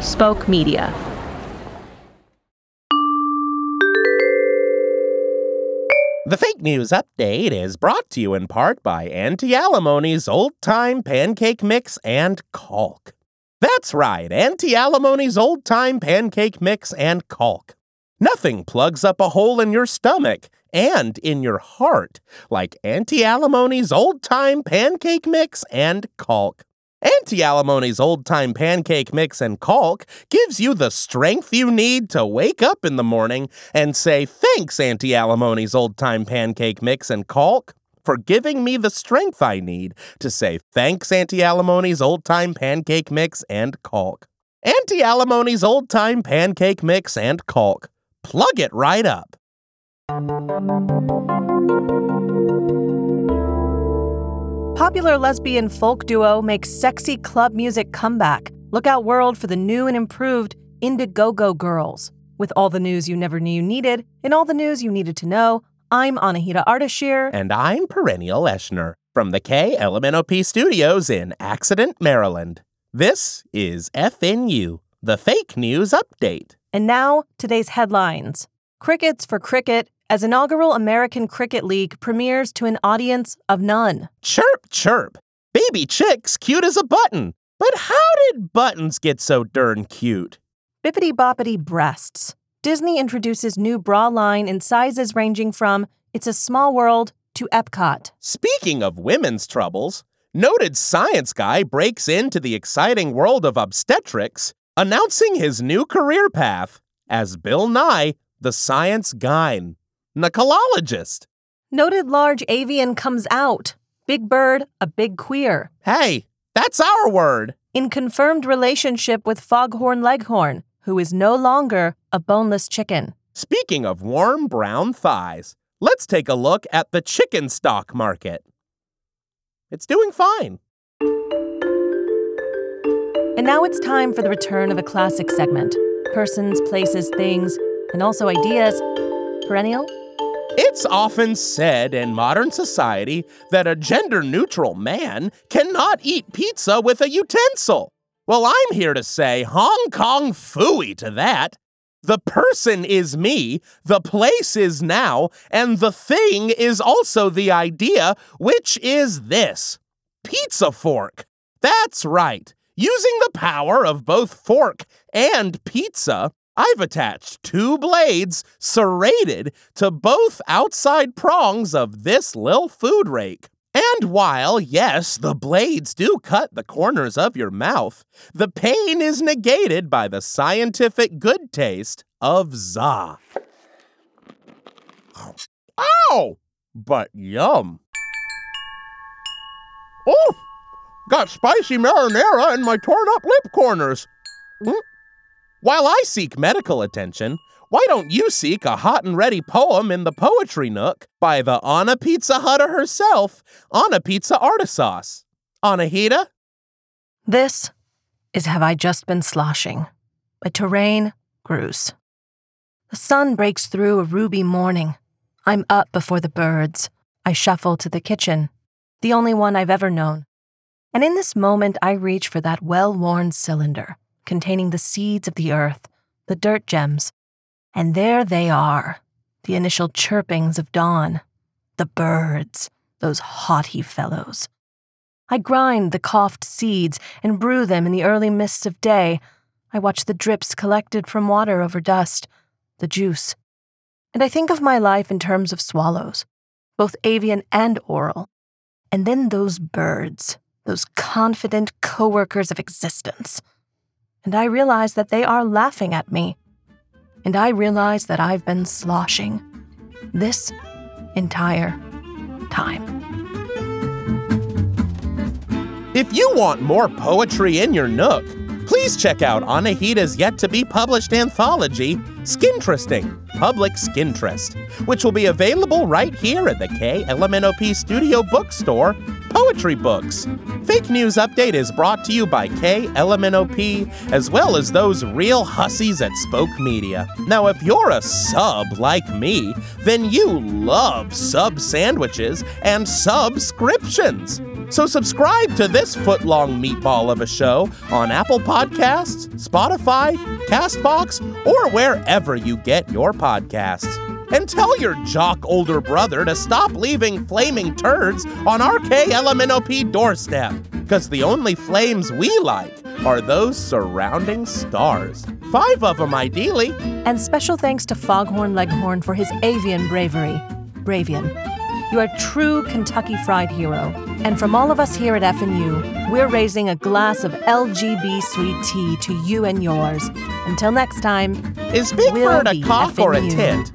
Spoke Media. The fake news update is brought to you in part by Auntie Alimony's Old Time Pancake Mix and Caulk. That's right, Auntie Alimony's Old Time Pancake Mix and Caulk. Nothing plugs up a hole in your stomach and in your heart like Auntie Alimony's Old Time Pancake Mix and Caulk. Auntie Alimony's old time pancake mix and caulk gives you the strength you need to wake up in the morning and say, Thanks, Auntie Alimony's old time pancake mix and caulk, for giving me the strength I need to say, Thanks, Auntie Alimony's old time pancake mix and caulk. Auntie Alimony's old time pancake mix and caulk. Plug it right up. Popular lesbian folk duo makes sexy club music comeback. Look out, world, for the new and improved Indiegogo Girls. With all the news you never knew you needed and all the news you needed to know, I'm Anahita Ardashir. And I'm Perennial Eschner from the KLMNOP studios in Accident, Maryland. This is FNU, the Fake News Update. And now, today's headlines Crickets for Cricket as inaugural American Cricket League premieres to an audience of none. Chirp, chirp. Baby chicks cute as a button. But how did buttons get so darn cute? Bippity boppity breasts. Disney introduces new bra line in sizes ranging from It's a Small World to Epcot. Speaking of women's troubles, noted science guy breaks into the exciting world of obstetrics, announcing his new career path as Bill Nye, the science gyne. Nicolologist. Noted large avian comes out. Big bird, a big queer. Hey, that's our word. In confirmed relationship with Foghorn Leghorn, who is no longer a boneless chicken. Speaking of warm brown thighs, let's take a look at the chicken stock market. It's doing fine. And now it's time for the return of a classic segment persons, places, things, and also ideas. Perennial? It's often said in modern society that a gender neutral man cannot eat pizza with a utensil. Well, I'm here to say Hong Kong fooey to that. The person is me, the place is now, and the thing is also the idea, which is this pizza fork. That's right. Using the power of both fork and pizza, I've attached two blades serrated to both outside prongs of this lil food rake. And while, yes, the blades do cut the corners of your mouth, the pain is negated by the scientific good taste of za. Ow! But yum. Oh! Got spicy marinara in my torn up lip corners. Mm. While I seek medical attention, why don't you seek a hot and ready poem in the poetry nook by the Anna Pizza Hutter herself, Anna Pizza Artisauce? Anahita? This is Have I Just Been Sloshing by Terrain Gruce. The sun breaks through a ruby morning. I'm up before the birds. I shuffle to the kitchen, the only one I've ever known. And in this moment, I reach for that well worn cylinder containing the seeds of the earth, the dirt gems. And there they are, the initial chirpings of dawn, the birds, those haughty fellows. I grind the coughed seeds and brew them in the early mists of day. I watch the drips collected from water over dust, the juice. And I think of my life in terms of swallows, both avian and oral. And then those birds, those confident co workers of existence and I realize that they are laughing at me. And I realize that I've been sloshing this entire time. If you want more poetry in your nook, please check out Anahita's yet to be published anthology, Skinteresting Public Skinterest, which will be available right here at the KLMNOP Studio Bookstore Poetry Books. Fake News Update is brought to you by KLMNOP, as well as those real hussies at Spoke Media. Now, if you're a sub like me, then you love sub sandwiches and subscriptions. So subscribe to this foot-long meatball of a show on Apple Podcasts, Spotify, Castbox, or wherever you get your podcasts. And tell your jock older brother to stop leaving flaming turds on our KLMNOP doorstep, because the only flames we like are those surrounding stars. Five of them, ideally. And special thanks to Foghorn Leghorn for his avian bravery. Bravian. You are a true Kentucky Fried hero. And from all of us here at FNU, we're raising a glass of LGB sweet tea to you and yours. Until next time, Is Big We'll Bird a cock or a tit?